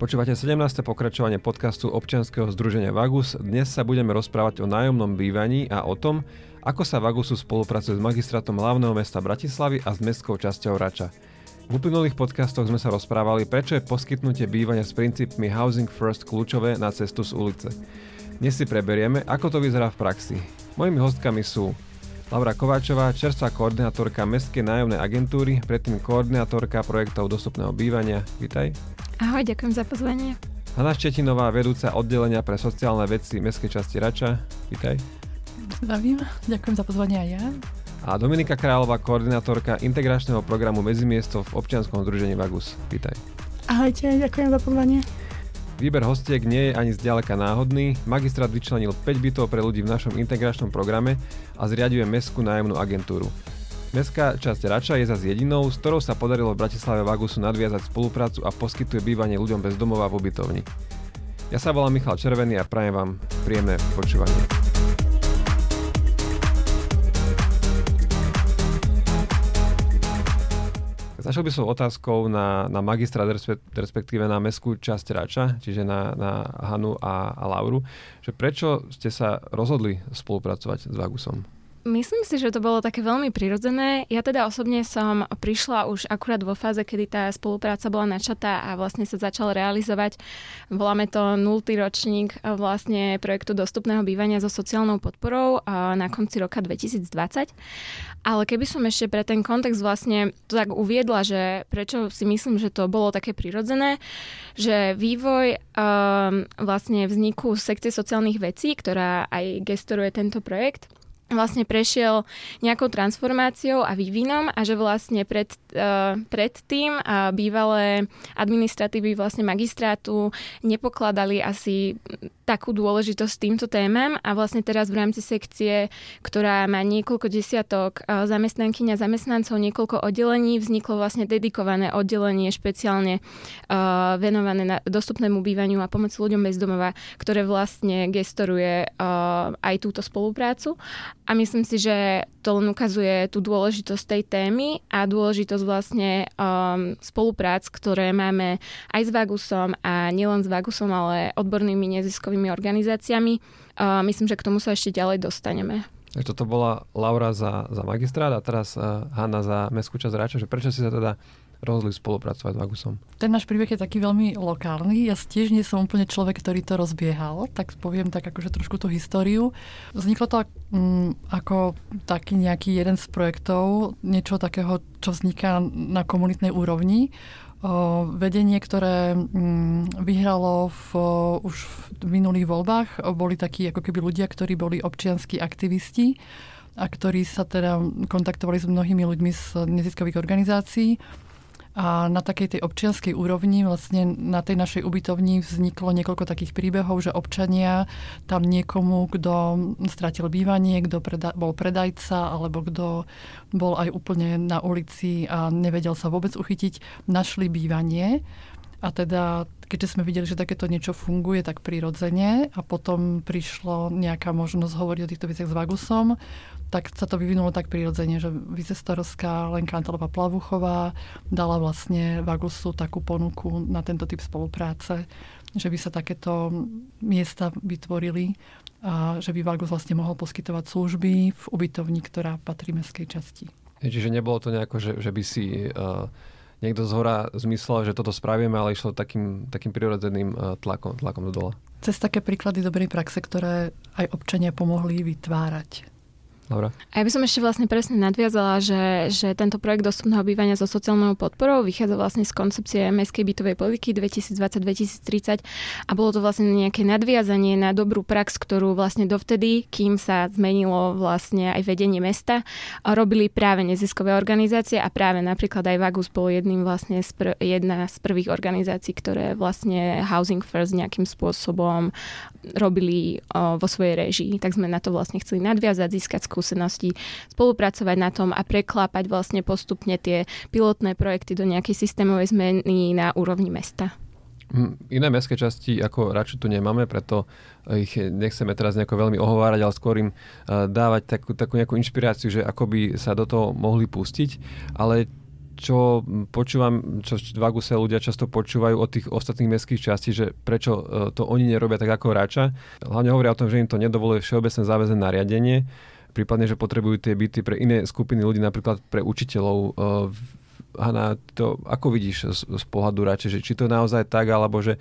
Počúvate 17. pokračovanie podcastu občianskeho združenia Vagus. Dnes sa budeme rozprávať o nájomnom bývaní a o tom, ako sa Vagusu spolupracuje s magistratom hlavného mesta Bratislavy a s mestskou časťou Rača. V uplynulých podcastoch sme sa rozprávali, prečo je poskytnutie bývania s princípmi Housing First kľúčové na cestu z ulice. Dnes si preberieme, ako to vyzerá v praxi. Mojimi hostkami sú Laura Kováčová, čerstvá koordinátorka Mestskej nájomnej agentúry, predtým koordinátorka projektov dostupného bývania. Vítaj. Ahoj, ďakujem za pozvanie. Hanna Štetinová, vedúca oddelenia pre sociálne veci Mestskej časti Rača. Vítaj. Zdravím, ďakujem za pozvanie aj ja. A Dominika Králová, koordinátorka integračného programu Medzimiesto v občianskom združení Vagus. Vítaj. Ahojte, ďakujem za pozvanie. Výber hostiek nie je ani zďaleka náhodný. Magistrát vyčlenil 5 bytov pre ľudí v našom integračnom programe a zriaduje mestskú nájomnú agentúru. Mestská časť Rača je zase jedinou, s ktorou sa podarilo v Bratislave Vagusu nadviazať spoluprácu a poskytuje bývanie ľuďom bez domova v ubytovni. Ja sa volám Michal Červený a prajem vám príjemné počúvanie. Začal by som otázkou na, na magistra, respektíve na mestskú časť Rača, čiže na, na Hanu a, a Lauru, že prečo ste sa rozhodli spolupracovať s Vagusom? Myslím si, že to bolo také veľmi prirodzené. Ja teda osobne som prišla už akurát vo fáze, kedy tá spolupráca bola načatá a vlastne sa začal realizovať. Voláme to 0. ročník vlastne projektu dostupného bývania so sociálnou podporou na konci roka 2020. Ale keby som ešte pre ten kontext vlastne to tak uviedla, že prečo si myslím, že to bolo také prirodzené, že vývoj um, vlastne vzniku sekcie sociálnych vecí, ktorá aj gestoruje tento projekt, vlastne prešiel nejakou transformáciou a vývinom a že vlastne pred, uh, predtým uh, bývalé administratívy vlastne magistrátu nepokladali asi takú dôležitosť týmto témam a vlastne teraz v rámci sekcie, ktorá má niekoľko desiatok uh, zamestnankyň a zamestnancov, niekoľko oddelení, vzniklo vlastne dedikované oddelenie špeciálne uh, venované na dostupnému bývaniu a pomoc ľuďom bez domova, ktoré vlastne gestoruje uh, aj túto spoluprácu. A myslím si, že to len ukazuje tú dôležitosť tej témy a dôležitosť vlastne um, spoluprác, ktoré máme aj s Vagusom a nielen s Vagusom, ale odbornými neziskovými organizáciami. Uh, myslím, že k tomu sa ešte ďalej dostaneme. Takže toto bola Laura za, za magistrát a teraz uh, Hanna za mestskú časť Ráča, že prečo si sa teda rozhodli spolupracovať s Vagusom? Ten náš príbeh je taký veľmi lokálny. Ja tiež nie som úplne človek, ktorý to rozbiehal, tak poviem tak akože trošku tú históriu. Vzniklo to um, ako taký nejaký jeden z projektov, niečo takého, čo vzniká na komunitnej úrovni. Vedenie, ktoré mm, vyhralo v, už v minulých voľbách, boli takí ako keby ľudia, ktorí boli občianskí aktivisti a ktorí sa teda kontaktovali s mnohými ľuďmi z neziskových organizácií a na takej tej občianskej úrovni, vlastne na tej našej ubytovni vzniklo niekoľko takých príbehov, že občania tam niekomu, kto stratil bývanie, kto preda- bol predajca, alebo kto bol aj úplne na ulici a nevedel sa vôbec uchytiť, našli bývanie. A teda, keďže sme videli, že takéto niečo funguje tak prirodzene a potom prišlo nejaká možnosť hovoriť o týchto veciach s Vagusom, tak sa to vyvinulo tak prirodzene, že vicestarovská Lenka Antelová Plavuchová dala vlastne Vagusu takú ponuku na tento typ spolupráce, že by sa takéto miesta vytvorili a že by Vagus vlastne mohol poskytovať služby v ubytovni, ktorá patrí mestskej časti. Čiže nebolo to nejako, že, že by si uh, niekto z hora zmyslel, že toto spravíme, ale išlo takým, takým prirodzeným uh, tlakom, tlakom do dola. Cez také príklady dobrej praxe, ktoré aj občania pomohli vytvárať. Laura? A ja by som ešte vlastne presne nadviazala, že, že tento projekt dostupného bývania so sociálnou podporou vychádza vlastne z koncepcie mestskej bytovej politiky 2020-2030 a bolo to vlastne nejaké nadviazanie na dobrú prax, ktorú vlastne dovtedy, kým sa zmenilo vlastne aj vedenie mesta, robili práve neziskové organizácie a práve napríklad aj Vagus bol jedným vlastne z pr- jedna z prvých organizácií, ktoré vlastne Housing First nejakým spôsobom robili vo svojej režii. Tak sme na to vlastne chceli nadviazať, získať skúsenosti, spolupracovať na tom a preklápať vlastne postupne tie pilotné projekty do nejakej systémovej zmeny na úrovni mesta. Hm, iné mestské časti ako radšej tu nemáme, preto ich nechceme teraz nejako veľmi ohovárať, ale skôr im dávať takú, takú nejakú inšpiráciu, že ako by sa do toho mohli pustiť. Ale čo počúvam, čo v Vaguse ľudia často počúvajú od tých ostatných mestských častí, že prečo to oni nerobia tak ako Rača. Hlavne hovoria o tom, že im to nedovoluje všeobecné záväzné nariadenie, prípadne, že potrebujú tie byty pre iné skupiny ľudí, napríklad pre učiteľov. Hanna, to ako vidíš z, z pohľadu Rače, že či to je naozaj tak, alebo že,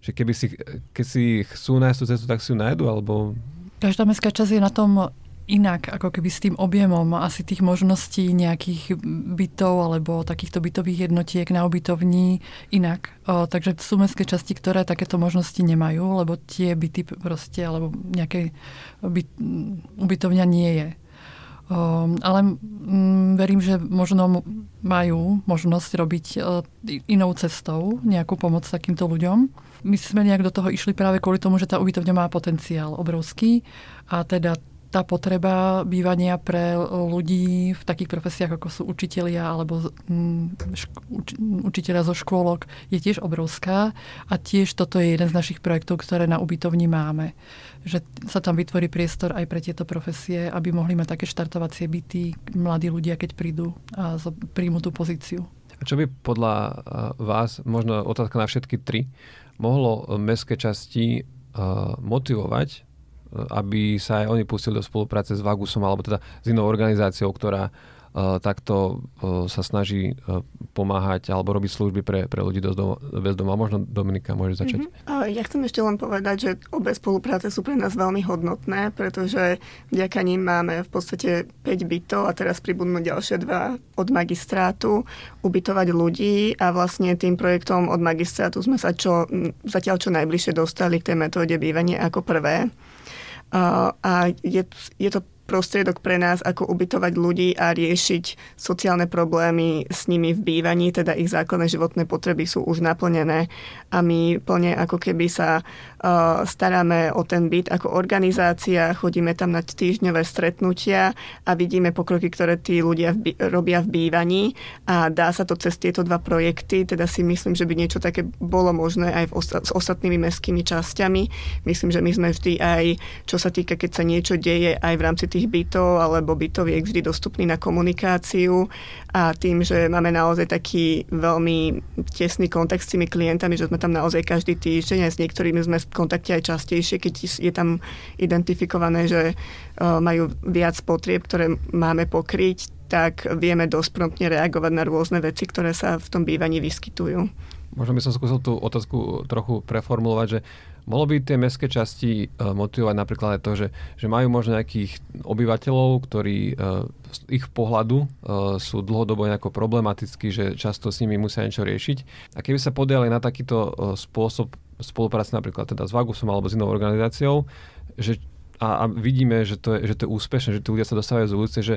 že keby si, keď si chcú nájsť tú cestu, tak si ju nájdu, alebo... Každá mestská časť je na tom inak, ako keby s tým objemom asi tých možností nejakých bytov alebo takýchto bytových jednotiek na ubytovní inak. O, takže sú mestské časti, ktoré takéto možnosti nemajú, lebo tie byty proste, alebo nejaké byt, ubytovňa nie je. O, ale m, verím, že možno majú možnosť robiť o, inou cestou nejakú pomoc takýmto ľuďom. My sme nejak do toho išli práve kvôli tomu, že tá ubytovňa má potenciál obrovský a teda tá potreba bývania pre ľudí v takých profesiách, ako sú učitelia alebo učiteľia zo škôlok, je tiež obrovská. A tiež toto je jeden z našich projektov, ktoré na ubytovni máme. Že sa tam vytvorí priestor aj pre tieto profesie, aby mohli mať také štartovacie byty mladí ľudia, keď prídu a príjmu tú pozíciu. A čo by podľa vás, možno otázka na všetky tri, mohlo mestské časti motivovať aby sa aj oni pustili do spolupráce s Vagusom alebo teda s inou organizáciou, ktorá uh, takto uh, sa snaží uh, pomáhať alebo robiť služby pre, pre ľudí doma, bez doma. Možno Dominika môže začať. Mm-hmm. Ja chcem ešte len povedať, že obe spolupráce sú pre nás veľmi hodnotné, pretože vďaka nim máme v podstate 5 bytov a teraz pribudnú ďalšie dva od magistrátu ubytovať ľudí a vlastne tým projektom od magistrátu sme sa čo, zatiaľ čo najbližšie dostali k tej metóde bývania ako prvé a je, je to prostriedok pre nás, ako ubytovať ľudí a riešiť sociálne problémy s nimi v bývaní, teda ich základné životné potreby sú už naplnené. A my plne ako keby sa staráme o ten byt ako organizácia, chodíme tam na týždňové stretnutia a vidíme pokroky, ktoré tí ľudia v robia v bývaní a dá sa to cez tieto dva projekty, teda si myslím, že by niečo také bolo možné aj v osta- s ostatnými mestskými časťami. Myslím, že my sme vždy aj, čo sa týka, keď sa niečo deje aj v rámci tých bytov alebo bytoviek vždy dostupný na komunikáciu a tým, že máme naozaj taký veľmi tesný kontakt s tými klientami, že sme tam naozaj každý týždeň a s niektorými sme kontakte aj častejšie, keď je tam identifikované, že e, majú viac potrieb, ktoré máme pokryť, tak vieme dosť promptne reagovať na rôzne veci, ktoré sa v tom bývaní vyskytujú. Možno by som skúsil tú otázku trochu preformulovať, že Mohlo by tie mestské časti uh, motivovať napríklad aj to, že, že majú možno nejakých obyvateľov, ktorí uh, z ich pohľadu sú dlhodobo nejako problematickí, že často s nimi musia niečo riešiť. A keby sa podiali na takýto spôsob spolupráce napríklad teda s Vagusom alebo s inou organizáciou, že a, a vidíme, že to, je, že to je úspešné, že tí ľudia sa dostávajú z ulice, že,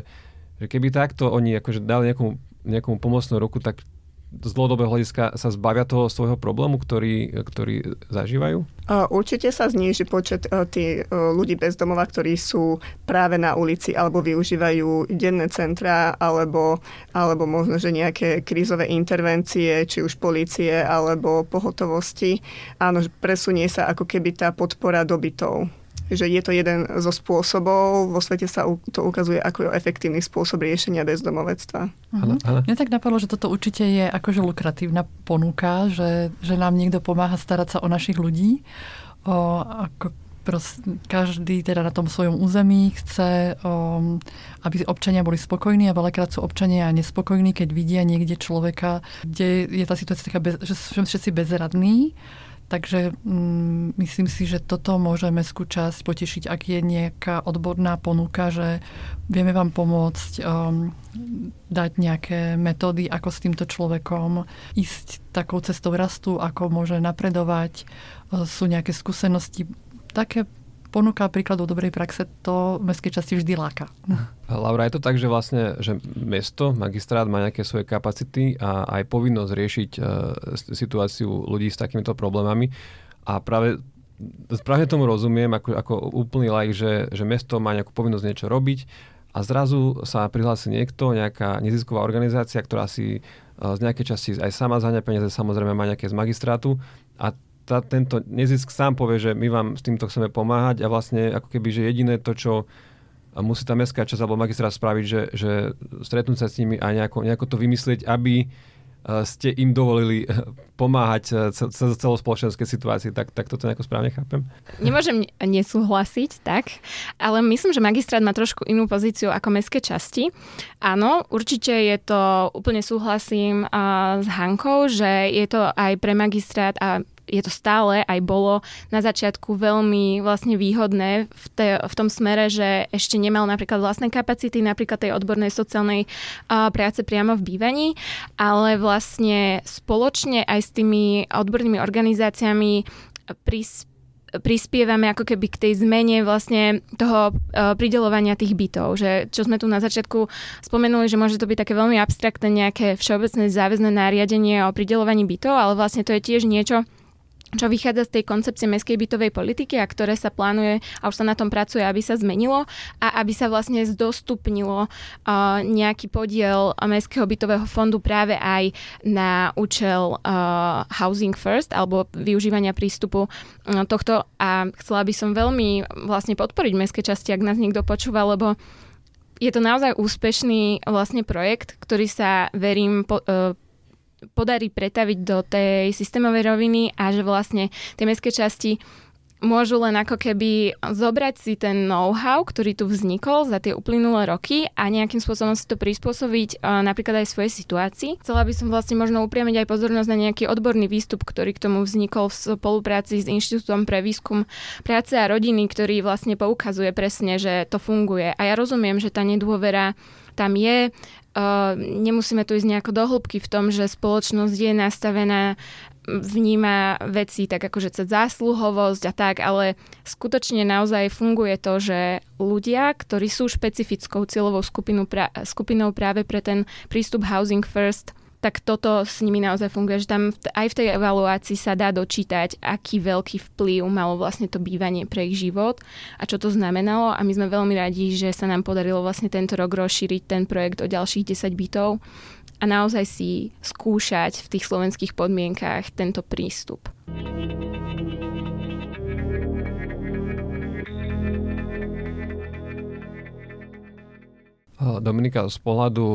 že keby takto oni akože dali nejakú, nejakú pomocnú ruku, tak z dlhodobého hľadiska sa zbavia toho svojho problému, ktorý, ktorý zažívajú? Určite sa zníži počet e, tých e, ľudí bez domova, ktorí sú práve na ulici alebo využívajú denné centra alebo, alebo možno, že nejaké krízové intervencie, či už policie alebo pohotovosti. Áno, presunie sa ako keby tá podpora dobytov že je to jeden zo spôsobov. Vo svete sa to ukazuje ako efektívny spôsob riešenia bezdomovectva. Uh-huh. Mne tak napadlo, že toto určite je akože lukratívna ponuka, že, že nám niekto pomáha starať sa o našich ľudí. O, ako prost, každý teda na tom svojom území chce, o, aby občania boli spokojní a veľakrát sú občania nespokojní, keď vidia niekde človeka, kde je tá situácia taká, bez, že sú všetci bezradní Takže mm, myslím si, že toto môže mestskú časť potešiť, ak je nejaká odborná ponuka, že vieme vám pomôcť um, dať nejaké metódy, ako s týmto človekom ísť takou cestou rastu, ako môže napredovať, uh, sú nejaké skúsenosti. Také ponuka príkladov dobrej praxe to v mestskej časti vždy láka. Laura, je to tak, že vlastne že mesto, magistrát má nejaké svoje kapacity a aj povinnosť riešiť uh, situáciu ľudí s takýmito problémami a práve správne tomu rozumiem ako, ako úplný like, že, že mesto má nejakú povinnosť niečo robiť a zrazu sa prihlási niekto, nejaká nezisková organizácia, ktorá si uh, z nejakej časti aj sama zháňa peniaze, samozrejme má nejaké z magistrátu a tá, tento nezisk sám povie, že my vám s týmto chceme pomáhať a vlastne ako keby, že jediné to, čo musí tá mestská časť alebo magistrát spraviť, že, že stretnúť sa s nimi a nejako, nejako to vymyslieť, aby ste im dovolili pomáhať cez celospoločenskej situácii, tak, tak toto nejako správne chápem? Nemôžem nesúhlasiť, tak, ale myslím, že magistrát má trošku inú pozíciu ako mestské časti. Áno, určite je to, úplne súhlasím uh, s Hankou, že je to aj pre magistrát a je to stále, aj bolo na začiatku veľmi vlastne výhodné v, te, v tom smere, že ešte nemal napríklad vlastné kapacity, napríklad tej odbornej sociálnej uh, práce priamo v bývaní, ale vlastne spoločne aj s tými odbornými organizáciami pris, prispievame ako keby k tej zmene vlastne toho uh, pridelovania tých bytov. Že, čo sme tu na začiatku spomenuli, že môže to byť také veľmi abstraktné nejaké všeobecné záväzné nariadenie o pridelovaní bytov, ale vlastne to je tiež niečo, čo vychádza z tej koncepcie mestskej bytovej politiky a ktoré sa plánuje a už sa na tom pracuje, aby sa zmenilo a aby sa vlastne zdostupnilo uh, nejaký podiel mestského bytového fondu práve aj na účel uh, Housing First alebo využívania prístupu uh, tohto. A chcela by som veľmi vlastne podporiť mestské časti, ak nás niekto počúva, lebo je to naozaj úspešný vlastne projekt, ktorý sa, verím, po, uh, podarí pretaviť do tej systémovej roviny a že vlastne tie mestské časti môžu len ako keby zobrať si ten know-how, ktorý tu vznikol za tie uplynulé roky a nejakým spôsobom si to prispôsobiť uh, napríklad aj svojej situácii. Chcela by som vlastne možno upriamiť aj pozornosť na nejaký odborný výstup, ktorý k tomu vznikol v spolupráci s Inštitútom pre výskum práce a rodiny, ktorý vlastne poukazuje presne, že to funguje. A ja rozumiem, že tá nedôvera tam je. Uh, nemusíme tu ísť nejako do hĺbky v tom, že spoločnosť je nastavená, vníma veci tak akože cez zásluhovosť a tak, ale skutočne naozaj funguje to, že ľudia, ktorí sú špecifickou cieľovou skupinou, skupinou práve pre ten prístup Housing First, tak toto s nimi naozaj funguje, že tam aj v tej evaluácii sa dá dočítať, aký veľký vplyv malo vlastne to bývanie pre ich život a čo to znamenalo a my sme veľmi radi, že sa nám podarilo vlastne tento rok rozšíriť ten projekt o ďalších 10 bytov a naozaj si skúšať v tých slovenských podmienkách tento prístup. Dominika, z pohľadu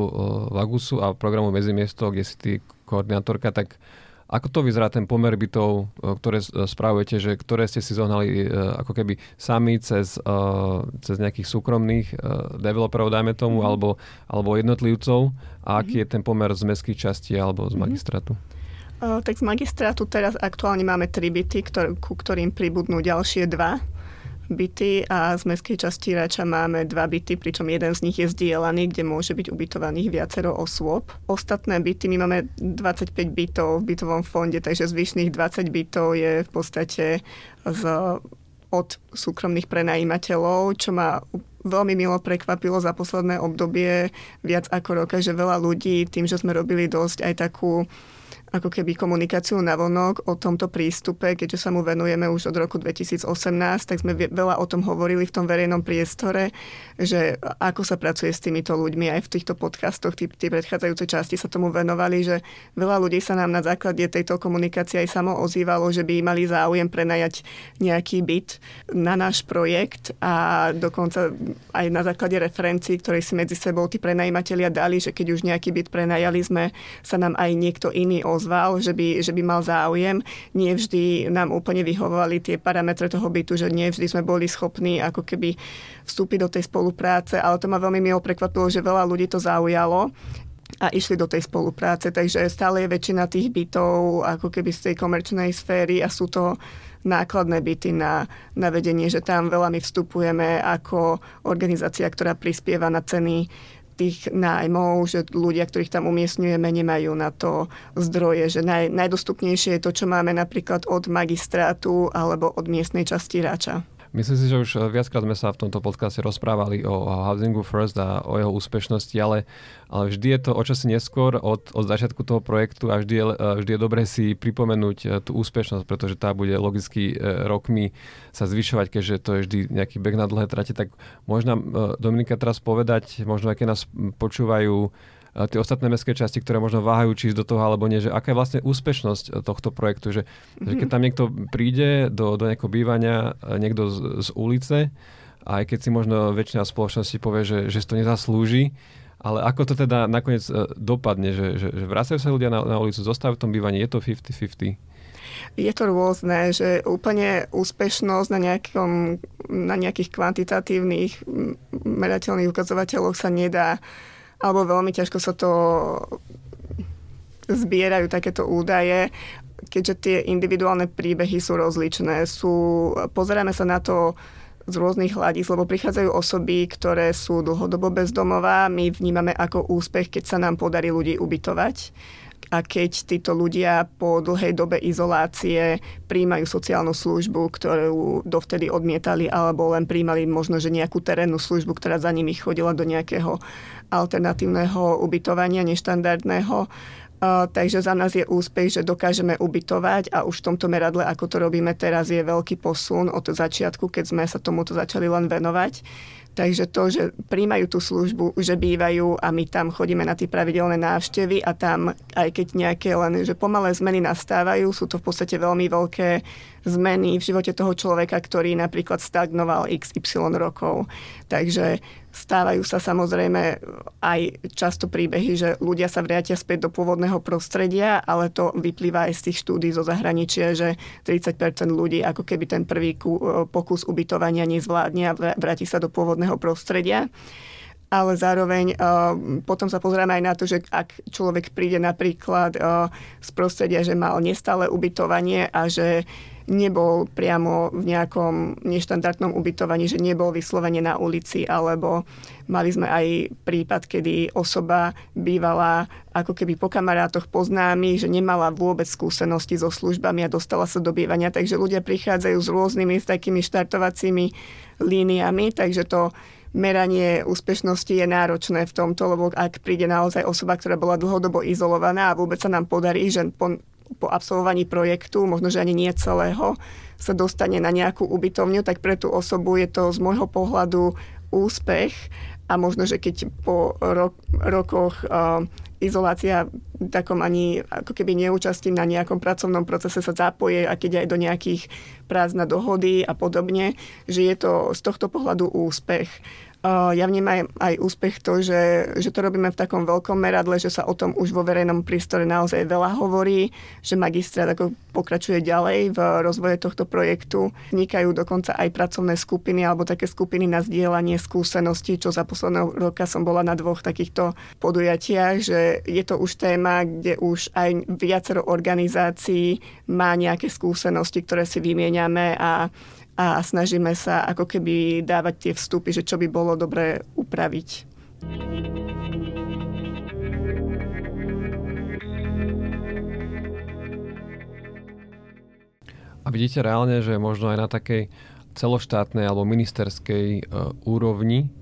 Vagusu a programu Medzimiesto, kde si ty koordinátorka, tak ako to vyzerá ten pomer bytov, ktoré spravujete, že ktoré ste si zohnali ako keby sami cez, cez nejakých súkromných developerov, dajme tomu, mm-hmm. alebo, alebo jednotlivcov a aký mm-hmm. je ten pomer z mestských častí alebo z mm-hmm. magistrátu? tak z magistrátu teraz aktuálne máme tri byty, ktor- ku ktorým pribudnú ďalšie dva byty a z mestskej časti Rača máme dva byty, pričom jeden z nich je zdieľaný, kde môže byť ubytovaných viacero osôb. Ostatné byty, my máme 25 bytov v bytovom fonde, takže zvyšných 20 bytov je v podstate z, od súkromných prenajímateľov, čo ma veľmi milo prekvapilo za posledné obdobie viac ako roka, že veľa ľudí tým, že sme robili dosť aj takú ako keby komunikáciu na vonok o tomto prístupe, keďže sa mu venujeme už od roku 2018, tak sme veľa o tom hovorili v tom verejnom priestore, že ako sa pracuje s týmito ľuďmi. Aj v týchto podcastoch, tí, tí predchádzajúce časti sa tomu venovali, že veľa ľudí sa nám na základe tejto komunikácie aj samo ozývalo, že by mali záujem prenajať nejaký byt na náš projekt a dokonca aj na základe referencií, ktoré si medzi sebou tí prenajímatelia dali, že keď už nejaký byt prenajali sme, sa nám aj niekto iný ozval ozval, že by, že by mal záujem. Nie vždy nám úplne vyhovovali tie parametre toho bytu, že nie vždy sme boli schopní ako keby vstúpiť do tej spolupráce, ale to ma veľmi milo prekvapilo, že veľa ľudí to zaujalo a išli do tej spolupráce, takže stále je väčšina tých bytov ako keby z tej komerčnej sféry a sú to nákladné byty na, na vedenie, že tam veľa my vstupujeme ako organizácia, ktorá prispieva na ceny tých nájmov, že ľudia, ktorých tam umiestňujeme, nemajú na to zdroje, že naj, najdostupnejšie je to, čo máme napríklad od magistrátu alebo od miestnej časti Rača. Myslím si, že už eh, viackrát sme sa v tomto podcaste rozprávali o Housingu First a o jeho úspešnosti, ale, ale vždy je to o čosi neskôr od, od začiatku toho projektu a vždy je, eh, vždy je dobré si pripomenúť eh, tú úspešnosť, pretože tá bude logicky rokmi sa zvyšovať, keďže to je vždy nejaký beh na dlhé trate. Tak možno Dominika teraz povedať, možno aké nás počúvajú tie ostatné mestské časti, ktoré možno váhajú, či ísť do toho alebo nie, že aká je vlastne úspešnosť e, tohto projektu, že, mm-hmm. že keď mhm. tam niekto príde do, do nejakého bývania, e, niekto z, z ulice, aj keď si možno väčšina spoločnosti povie, že, že si to nezaslúži, ale ako to teda nakoniec dopadne, že, že, že vracajú sa ľudia na, na ulicu, zostávajú v tom bývaní, je to 50-50? Je to rôzne, že úplne úspešnosť na, nejakom, na nejakých kvantitatívnych merateľných ukazovateľoch sa nedá, alebo veľmi ťažko sa to zbierajú takéto údaje keďže tie individuálne príbehy sú rozličné. Sú, pozeráme sa na to z rôznych hľadíc, lebo prichádzajú osoby, ktoré sú dlhodobo bezdomová. My vnímame ako úspech, keď sa nám podarí ľudí ubytovať a keď títo ľudia po dlhej dobe izolácie príjmajú sociálnu službu, ktorú dovtedy odmietali, alebo len príjmali možno, že nejakú terénnu službu, ktorá za nimi chodila do nejakého alternatívneho ubytovania, neštandardného takže za nás je úspech, že dokážeme ubytovať a už v tomto meradle, ako to robíme teraz, je veľký posun od začiatku, keď sme sa tomuto začali len venovať. Takže to, že príjmajú tú službu, že bývajú a my tam chodíme na tie pravidelné návštevy a tam, aj keď nejaké len, že pomalé zmeny nastávajú, sú to v podstate veľmi veľké zmeny v živote toho človeka, ktorý napríklad stagnoval XY rokov. Takže Stávajú sa samozrejme aj často príbehy, že ľudia sa vrátia späť do pôvodného prostredia, ale to vyplýva aj z tých štúdí zo zahraničia, že 30% ľudí ako keby ten prvý pokus ubytovania nezvládne a vráti sa do pôvodného prostredia ale zároveň uh, potom sa pozrieme aj na to, že ak človek príde napríklad uh, z prostredia, že mal nestále ubytovanie a že nebol priamo v nejakom neštandardnom ubytovaní, že nebol vyslovene na ulici, alebo mali sme aj prípad, kedy osoba bývala ako keby po kamarátoch poznámi, že nemala vôbec skúsenosti so službami a dostala sa do bývania, takže ľudia prichádzajú s rôznymi s takými štartovacími líniami, takže to meranie úspešnosti je náročné v tomto, lebo ak príde naozaj osoba, ktorá bola dlhodobo izolovaná a vôbec sa nám podarí, že po po absolvovaní projektu, možno, že ani nie celého, sa dostane na nejakú ubytovňu, tak pre tú osobu je to z môjho pohľadu úspech. A možno, že keď po rok, rokoch uh, izolácia takom ani ako keby neúčastí na nejakom pracovnom procese sa zapoje a keď aj do nejakých prác na dohody a podobne, že je to z tohto pohľadu úspech. Ja vnímam aj úspech to, že, že to robíme v takom veľkom meradle, že sa o tom už vo verejnom prístore naozaj veľa hovorí, že magistrát ako pokračuje ďalej v rozvoje tohto projektu. Vznikajú dokonca aj pracovné skupiny alebo také skupiny na zdieľanie skúseností, čo za posledného roka som bola na dvoch takýchto podujatiach, že je to už téma, kde už aj viacero organizácií má nejaké skúsenosti, ktoré si vymieňame a a snažíme sa ako keby dávať tie vstupy, že čo by bolo dobré upraviť. A vidíte reálne, že možno aj na takej celoštátnej alebo ministerskej uh, úrovni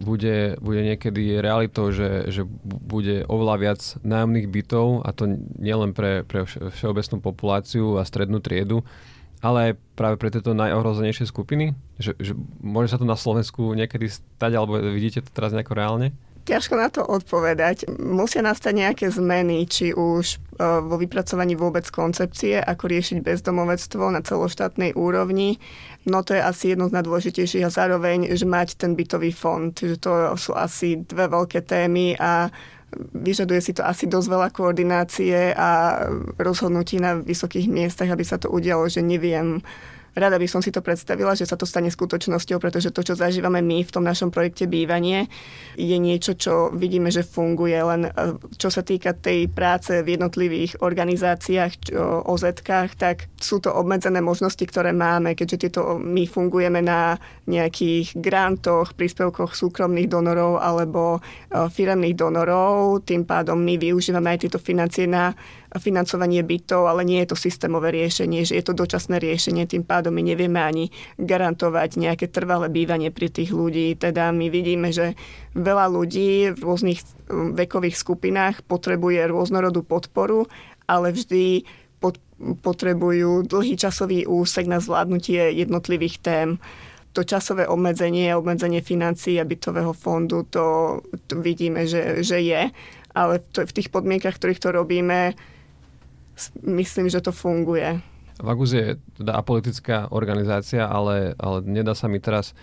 bude, bude niekedy realitou, že, že bude oveľa viac nájomných bytov a to nielen pre, pre všeobecnú populáciu a strednú triedu, ale práve pre tieto najohrozenejšie skupiny? Že, že môže sa to na Slovensku niekedy stať, alebo vidíte to teraz nejako reálne? Ťažko na to odpovedať. Musia nastať nejaké zmeny, či už e, vo vypracovaní vôbec koncepcie, ako riešiť bezdomovectvo na celoštátnej úrovni. No to je asi jedno z najdôležitejších a zároveň, že mať ten bytový fond. Že to sú asi dve veľké témy a vyžaduje si to asi dosť veľa koordinácie a rozhodnutí na vysokých miestach, aby sa to udialo, že neviem Rada by som si to predstavila, že sa to stane skutočnosťou, pretože to, čo zažívame my v tom našom projekte bývanie, je niečo, čo vidíme, že funguje. Len e, čo sa týka tej práce v jednotlivých organizáciách, oz tak sú to obmedzené možnosti, ktoré máme, keďže tieto my fungujeme na nejakých grantoch, príspevkoch súkromných donorov alebo e, firemných donorov. Tým pádom my využívame aj tieto financie na financovanie bytov, ale nie je to systémové riešenie, že je to dočasné riešenie, tým pádom my nevieme ani garantovať nejaké trvalé bývanie pri tých ľudí. Teda my vidíme, že veľa ľudí v rôznych um, vekových skupinách potrebuje rôznorodú podporu, ale vždy potrebujú dlhý časový úsek na zvládnutie jednotlivých tém to časové obmedzenie, obmedzenie financií a bytového fondu, to, to vidíme, že, že je. Ale to, v tých podmienkach, ktorých to robíme, myslím, že to funguje. Vagus je teda apolitická organizácia, ale, ale nedá sa mi teraz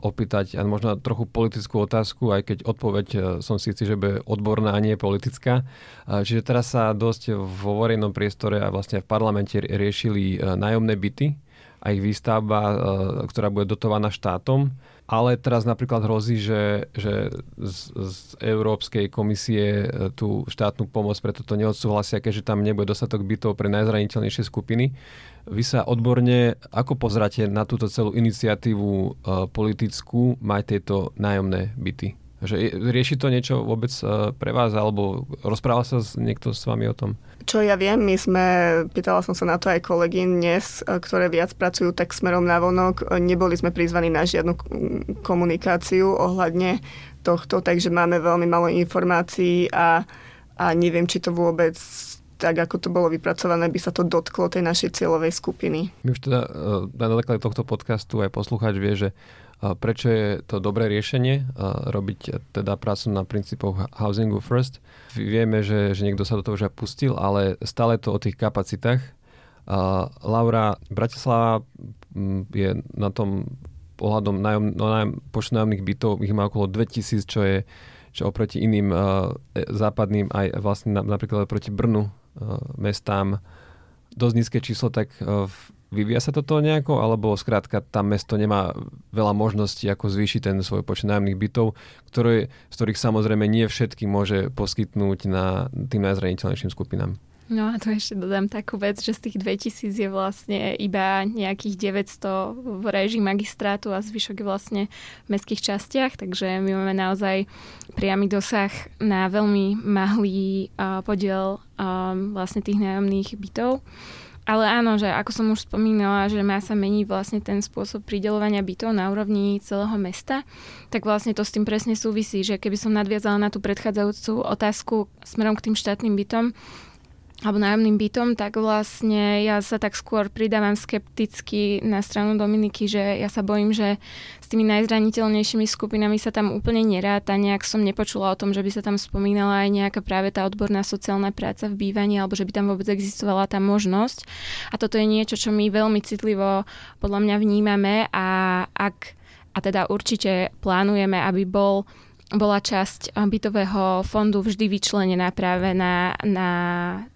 opýtať a možno trochu politickú otázku, aj keď odpoveď som si istý, že bude odborná a nie politická. Čiže teraz sa dosť vo verejnom priestore a vlastne v parlamente riešili nájomné byty a ich výstavba, ktorá bude dotovaná štátom ale teraz napríklad hrozí, že, že z, z Európskej komisie e, tú štátnu pomoc pre toto neodsúhlasia, keďže tam nebude dostatok bytov pre najzraniteľnejšie skupiny. Vy sa odborne ako pozráte na túto celú iniciatívu uh, politickú mať tieto nájomné byty? Že rieši to niečo vôbec e, pre vás, alebo rozprával sa niekto s vami o tom? Čo ja viem, my sme, pýtala som sa na to aj kolegy dnes, e, ktoré viac pracujú tak smerom na vonok, e, neboli sme prizvaní na žiadnu komunikáciu ohľadne tohto, takže máme veľmi malo informácií a, a neviem, či to vôbec tak ako to bolo vypracované, by sa to dotklo tej našej cieľovej skupiny. My už teda na základe tohto podcastu aj poslucháč vie, že Prečo je to dobré riešenie robiť teda prácu na princípoch housingu first? Vieme, že, že niekto sa do toho už pustil, ale stále to o tých kapacitách. Laura, Bratislava je na tom ohľadom nájom, no, nájom, počtu nájomných bytov, ich má okolo 2000, čo je čo oproti iným uh, západným, aj vlastne na, napríklad proti Brnu uh, mestám, dosť nízke číslo, tak uh, Vyvíja sa toto nejako, alebo skrátka tam mesto nemá veľa možností, ako zvýšiť ten svoj počet nájomných bytov, ktoré, z ktorých samozrejme nie všetky môže poskytnúť na tým najzraniteľnejším skupinám. No a tu ešte dodám takú vec, že z tých 2000 je vlastne iba nejakých 900 v režii magistrátu a zvyšok je vlastne v mestských častiach, takže my máme naozaj priamy dosah na veľmi malý uh, podiel vlastne tých nájomných bytov. Ale áno, že ako som už spomínala, že má sa meniť vlastne ten spôsob pridelovania bytov na úrovni celého mesta, tak vlastne to s tým presne súvisí, že keby som nadviazala na tú predchádzajúcu otázku smerom k tým štátnym bytom, alebo nájomným bytom, tak vlastne ja sa tak skôr pridávam skepticky na stranu Dominiky, že ja sa bojím, že s tými najzraniteľnejšími skupinami sa tam úplne neráta. Nejak som nepočula o tom, že by sa tam spomínala aj nejaká práve tá odborná sociálna práca v bývaní, alebo že by tam vôbec existovala tá možnosť. A toto je niečo, čo my veľmi citlivo podľa mňa vnímame a ak a teda určite plánujeme, aby bol bola časť eh, bytového fondu vždy vyčlenená práve na, na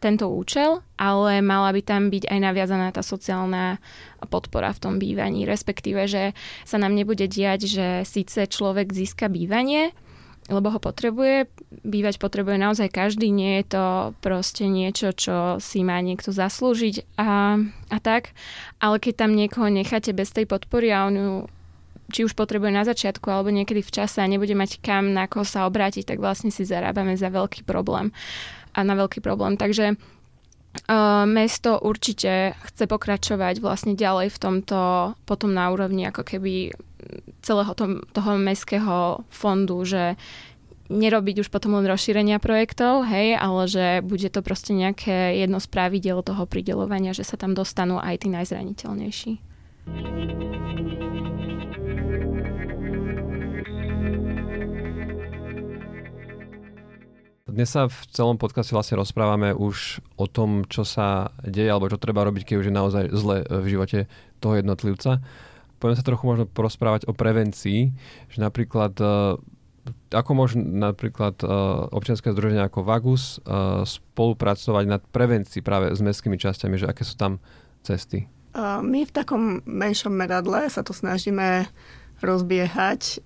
tento účel, ale mala by tam byť aj naviazaná tá sociálna podpora v tom bývaní, respektíve, že sa nám nebude diať, že síce človek získa bývanie, lebo ho potrebuje. Bývať potrebuje naozaj každý, nie je to proste niečo, čo si má niekto zaslúžiť a, a tak. Ale keď tam niekoho necháte bez tej podpory a on ju či už potrebuje na začiatku alebo niekedy v čase a nebude mať kam na koho sa obrátiť, tak vlastne si zarábame za veľký problém a na veľký problém. Takže Uh, mesto určite chce pokračovať vlastne ďalej v tomto, potom na úrovni ako keby celého tom, toho mestského fondu, že nerobiť už potom len rozšírenia projektov, hej, ale že bude to proste nejaké jedno z pravidel toho pridelovania, že sa tam dostanú aj tí najzraniteľnejší. Dnes sa v celom podcaste vlastne rozprávame už o tom, čo sa deje alebo čo treba robiť, keď už je naozaj zle v živote toho jednotlivca. Poďme sa trochu možno porozprávať o prevencii, že napríklad e, ako môžu napríklad e, občianske združenia ako Vagus e, spolupracovať na prevencii práve s mestskými časťami, že aké sú tam cesty? My v takom menšom meradle sa to snažíme rozbiehať.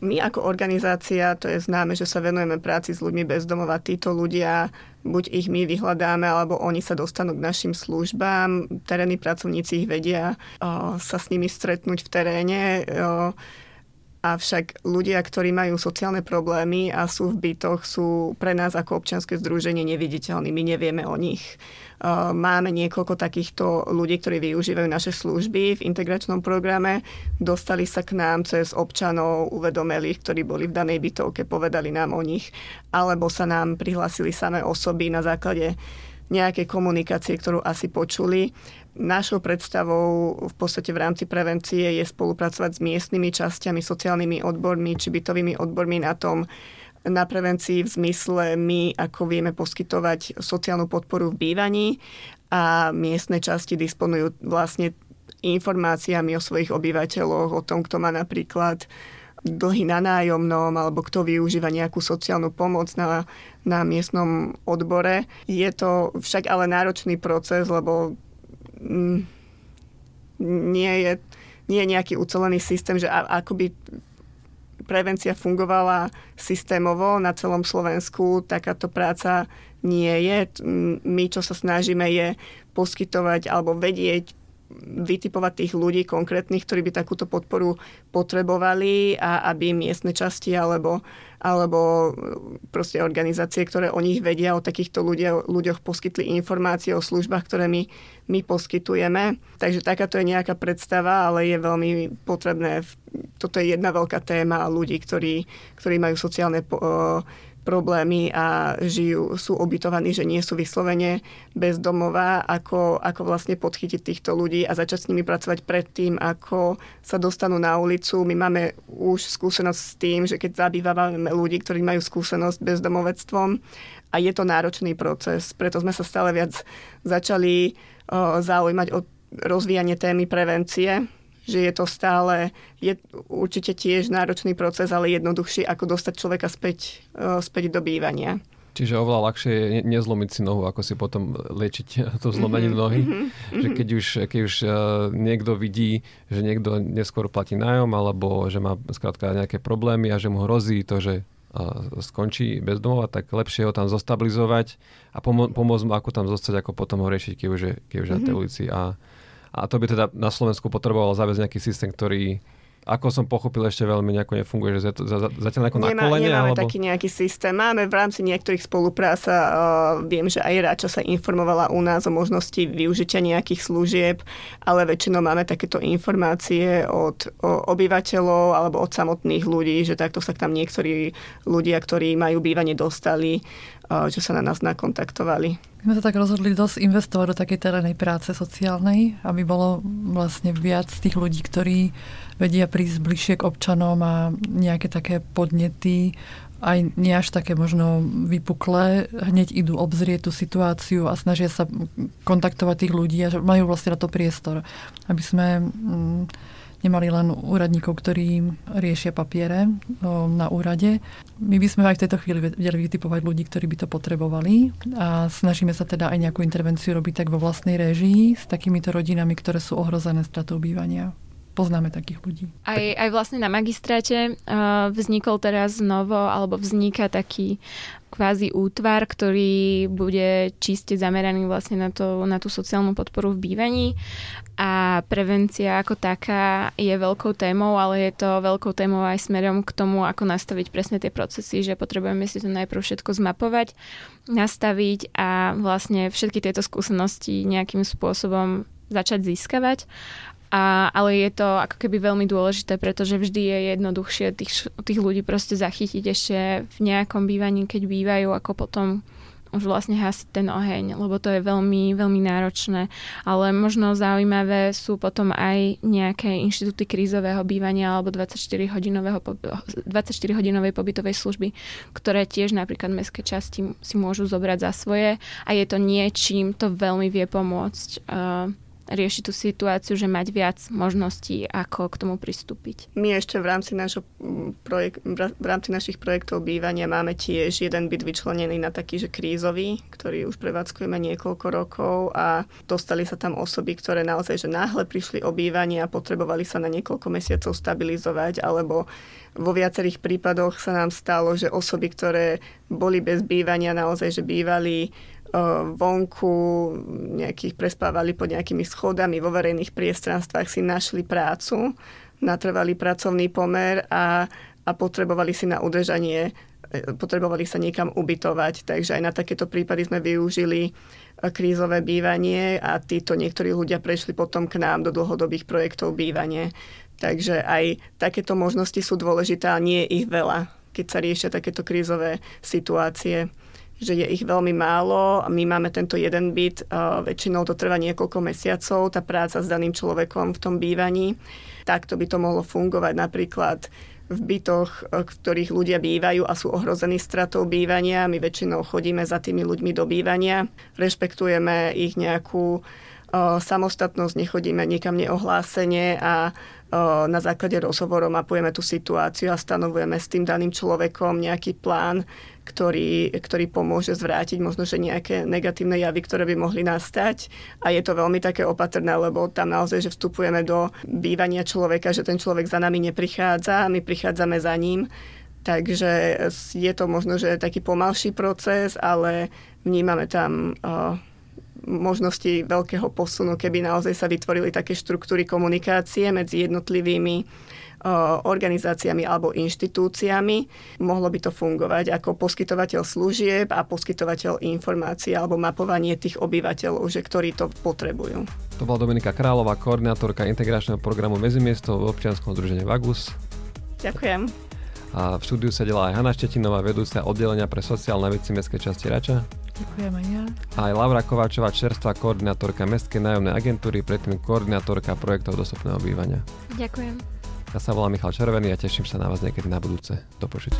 My ako organizácia, to je známe, že sa venujeme práci s ľuďmi bez domova. Títo ľudia, buď ich my vyhľadáme, alebo oni sa dostanú k našim službám. Terénni pracovníci ich vedia sa s nimi stretnúť v teréne. Avšak ľudia, ktorí majú sociálne problémy a sú v bytoch, sú pre nás ako občianske združenie neviditeľní. My nevieme o nich. Máme niekoľko takýchto ľudí, ktorí využívajú naše služby v integračnom programe. Dostali sa k nám cez občanov, uvedomeli, ktorí boli v danej bytovke, povedali nám o nich, alebo sa nám prihlásili samé osoby na základe nejakej komunikácie, ktorú asi počuli. Našou predstavou v podstate v rámci prevencie je spolupracovať s miestnymi časťami, sociálnymi odbormi či bytovými odbormi na tom, na prevencii v zmysle my, ako vieme poskytovať sociálnu podporu v bývaní a miestne časti disponujú vlastne informáciami o svojich obyvateľoch, o tom, kto má napríklad dlhy na nájomnom alebo kto využíva nejakú sociálnu pomoc na, na miestnom odbore. Je to však ale náročný proces, lebo nie, je, nie je nejaký ucelený systém, že ako by prevencia fungovala systémovo na celom Slovensku, takáto práca nie je. My, čo sa snažíme, je poskytovať alebo vedieť vytipovať tých ľudí konkrétnych, ktorí by takúto podporu potrebovali a aby miestne časti alebo, alebo proste organizácie, ktoré o nich vedia, o takýchto ľudia, ľuďoch poskytli informácie o službách, ktoré my, my poskytujeme. Takže takáto je nejaká predstava, ale je veľmi potrebné, toto je jedna veľká téma ľudí, ktorí, ktorí majú sociálne problémy a žijú, sú ubytovaní, že nie sú vyslovene bezdomová, ako, ako vlastne podchytiť týchto ľudí a začať s nimi pracovať predtým, ako sa dostanú na ulicu. My máme už skúsenosť s tým, že keď zabývame ľudí, ktorí majú skúsenosť bezdomovectvom a je to náročný proces, preto sme sa stále viac začali o, zaujímať o rozvíjanie témy prevencie, že je to stále, je určite tiež náročný proces, ale jednoduchší, ako dostať človeka späť, uh, späť do bývania. Čiže oveľa ľahšie je nezlomiť si nohu, ako si potom liečiť to zlomenie mm-hmm, nohy. Mm-hmm, že keď už, keď už uh, niekto vidí, že niekto neskôr platí nájom, alebo že má skrátka nejaké problémy a že mu hrozí to, že uh, skončí bez domova, tak lepšie ho tam zostabilizovať a pomo- pomôcť mu, ako tam zostať, ako potom ho riešiť, keď už je, keď už mm-hmm. na tej mhm. ulici. A a to by teda na Slovensku potrebovalo zaviesť nejaký systém, ktorý ako som pochopil, ešte veľmi nejako nefunguje, že zatiaľ nejako Nemá, na kolene? Nemáme alebo... taký nejaký systém. Máme v rámci niektorých spolupráca, uh, viem, že aj Ráča sa informovala u nás o možnosti využitia nejakých služieb, ale väčšinou máme takéto informácie od o, obyvateľov alebo od samotných ľudí, že takto sa tam niektorí ľudia, ktorí majú bývanie, dostali že sa na nás nakontaktovali. My sme sa tak rozhodli dosť investovať do takej terénnej práce sociálnej, aby bolo vlastne viac tých ľudí, ktorí vedia prísť bližšie k občanom a nejaké také podnety aj nie až také možno vypuklé, hneď idú obzrieť tú situáciu a snažia sa kontaktovať tých ľudí a majú vlastne na to priestor. Aby sme mm, nemali len úradníkov, ktorí riešia papiere na úrade. My by sme aj v tejto chvíli vedeli vytipovať ľudí, ktorí by to potrebovali a snažíme sa teda aj nejakú intervenciu robiť tak vo vlastnej réžii s takýmito rodinami, ktoré sú ohrozené stratou bývania poznáme takých ľudí. Aj, aj vlastne na magistráte uh, vznikol teraz novo, alebo vzniká taký kvázi útvar, ktorý bude čiste zameraný vlastne na, to, na tú sociálnu podporu v bývaní a prevencia ako taká je veľkou témou, ale je to veľkou témou aj smerom k tomu, ako nastaviť presne tie procesy, že potrebujeme si to najprv všetko zmapovať, nastaviť a vlastne všetky tieto skúsenosti nejakým spôsobom začať získavať a, ale je to ako keby veľmi dôležité, pretože vždy je jednoduchšie tých, tých ľudí proste zachytiť ešte v nejakom bývaní, keď bývajú, ako potom už vlastne hasiť ten oheň, lebo to je veľmi, veľmi náročné. Ale možno zaujímavé sú potom aj nejaké inštitúty krízového bývania alebo 24-hodinového, 24-hodinovej pobytovej služby, ktoré tiež napríklad mestské časti si môžu zobrať za svoje a je to niečím, to veľmi vie pomôcť uh, riešiť tú situáciu, že mať viac možností, ako k tomu pristúpiť. My ešte v rámci, našo projekt, v rámci našich projektov bývania máme tiež jeden byt vyčlenený na taký, že krízový, ktorý už prevádzkujeme niekoľko rokov a dostali sa tam osoby, ktoré naozaj že náhle prišli o bývanie a potrebovali sa na niekoľko mesiacov stabilizovať alebo vo viacerých prípadoch sa nám stalo, že osoby, ktoré boli bez bývania, naozaj, že bývali vonku, nejakých prespávali pod nejakými schodami vo verejných priestranstvách, si našli prácu, natrvali pracovný pomer a, a potrebovali si na udržanie e, potrebovali sa niekam ubytovať. Takže aj na takéto prípady sme využili e, krízové bývanie a títo niektorí ľudia prešli potom k nám do dlhodobých projektov bývanie. Takže aj takéto možnosti sú dôležité a nie je ich veľa, keď sa riešia takéto krízové situácie že je ich veľmi málo. My máme tento jeden byt, väčšinou to trvá niekoľko mesiacov, tá práca s daným človekom v tom bývaní. Takto by to mohlo fungovať napríklad v bytoch, v ktorých ľudia bývajú a sú ohrození stratou bývania. My väčšinou chodíme za tými ľuďmi do bývania, rešpektujeme ich nejakú samostatnosť, nechodíme nikam neohlásenie a na základe rozhovorov mapujeme tú situáciu a stanovujeme s tým daným človekom nejaký plán, ktorý, ktorý pomôže zvrátiť možno, že nejaké negatívne javy, ktoré by mohli nastať. A je to veľmi také opatrné, lebo tam naozaj, že vstupujeme do bývania človeka, že ten človek za nami neprichádza my prichádzame za ním. Takže je to možno, že taký pomalší proces, ale vnímame tam uh, možnosti veľkého posunu, keby naozaj sa vytvorili také štruktúry komunikácie medzi jednotlivými organizáciami alebo inštitúciami. Mohlo by to fungovať ako poskytovateľ služieb a poskytovateľ informácií alebo mapovanie tých obyvateľov, že ktorí to potrebujú. To bola Dominika Králová, koordinátorka integračného programu Mezimiestov v občianskom združení Vagus. Ďakujem. A v štúdiu sedela aj Hanna Štetinová, vedúca oddelenia pre sociálne veci Mestskej časti Rača. Ďakujem aj ja. A aj Laura Kováčová, čerstvá koordinátorka Mestskej nájomnej agentúry, predtým koordinátorka projektov dostupného bývania. Ďakujem. Ja sa volám Michal Červený a teším sa na vás niekedy na budúce. Do počutia.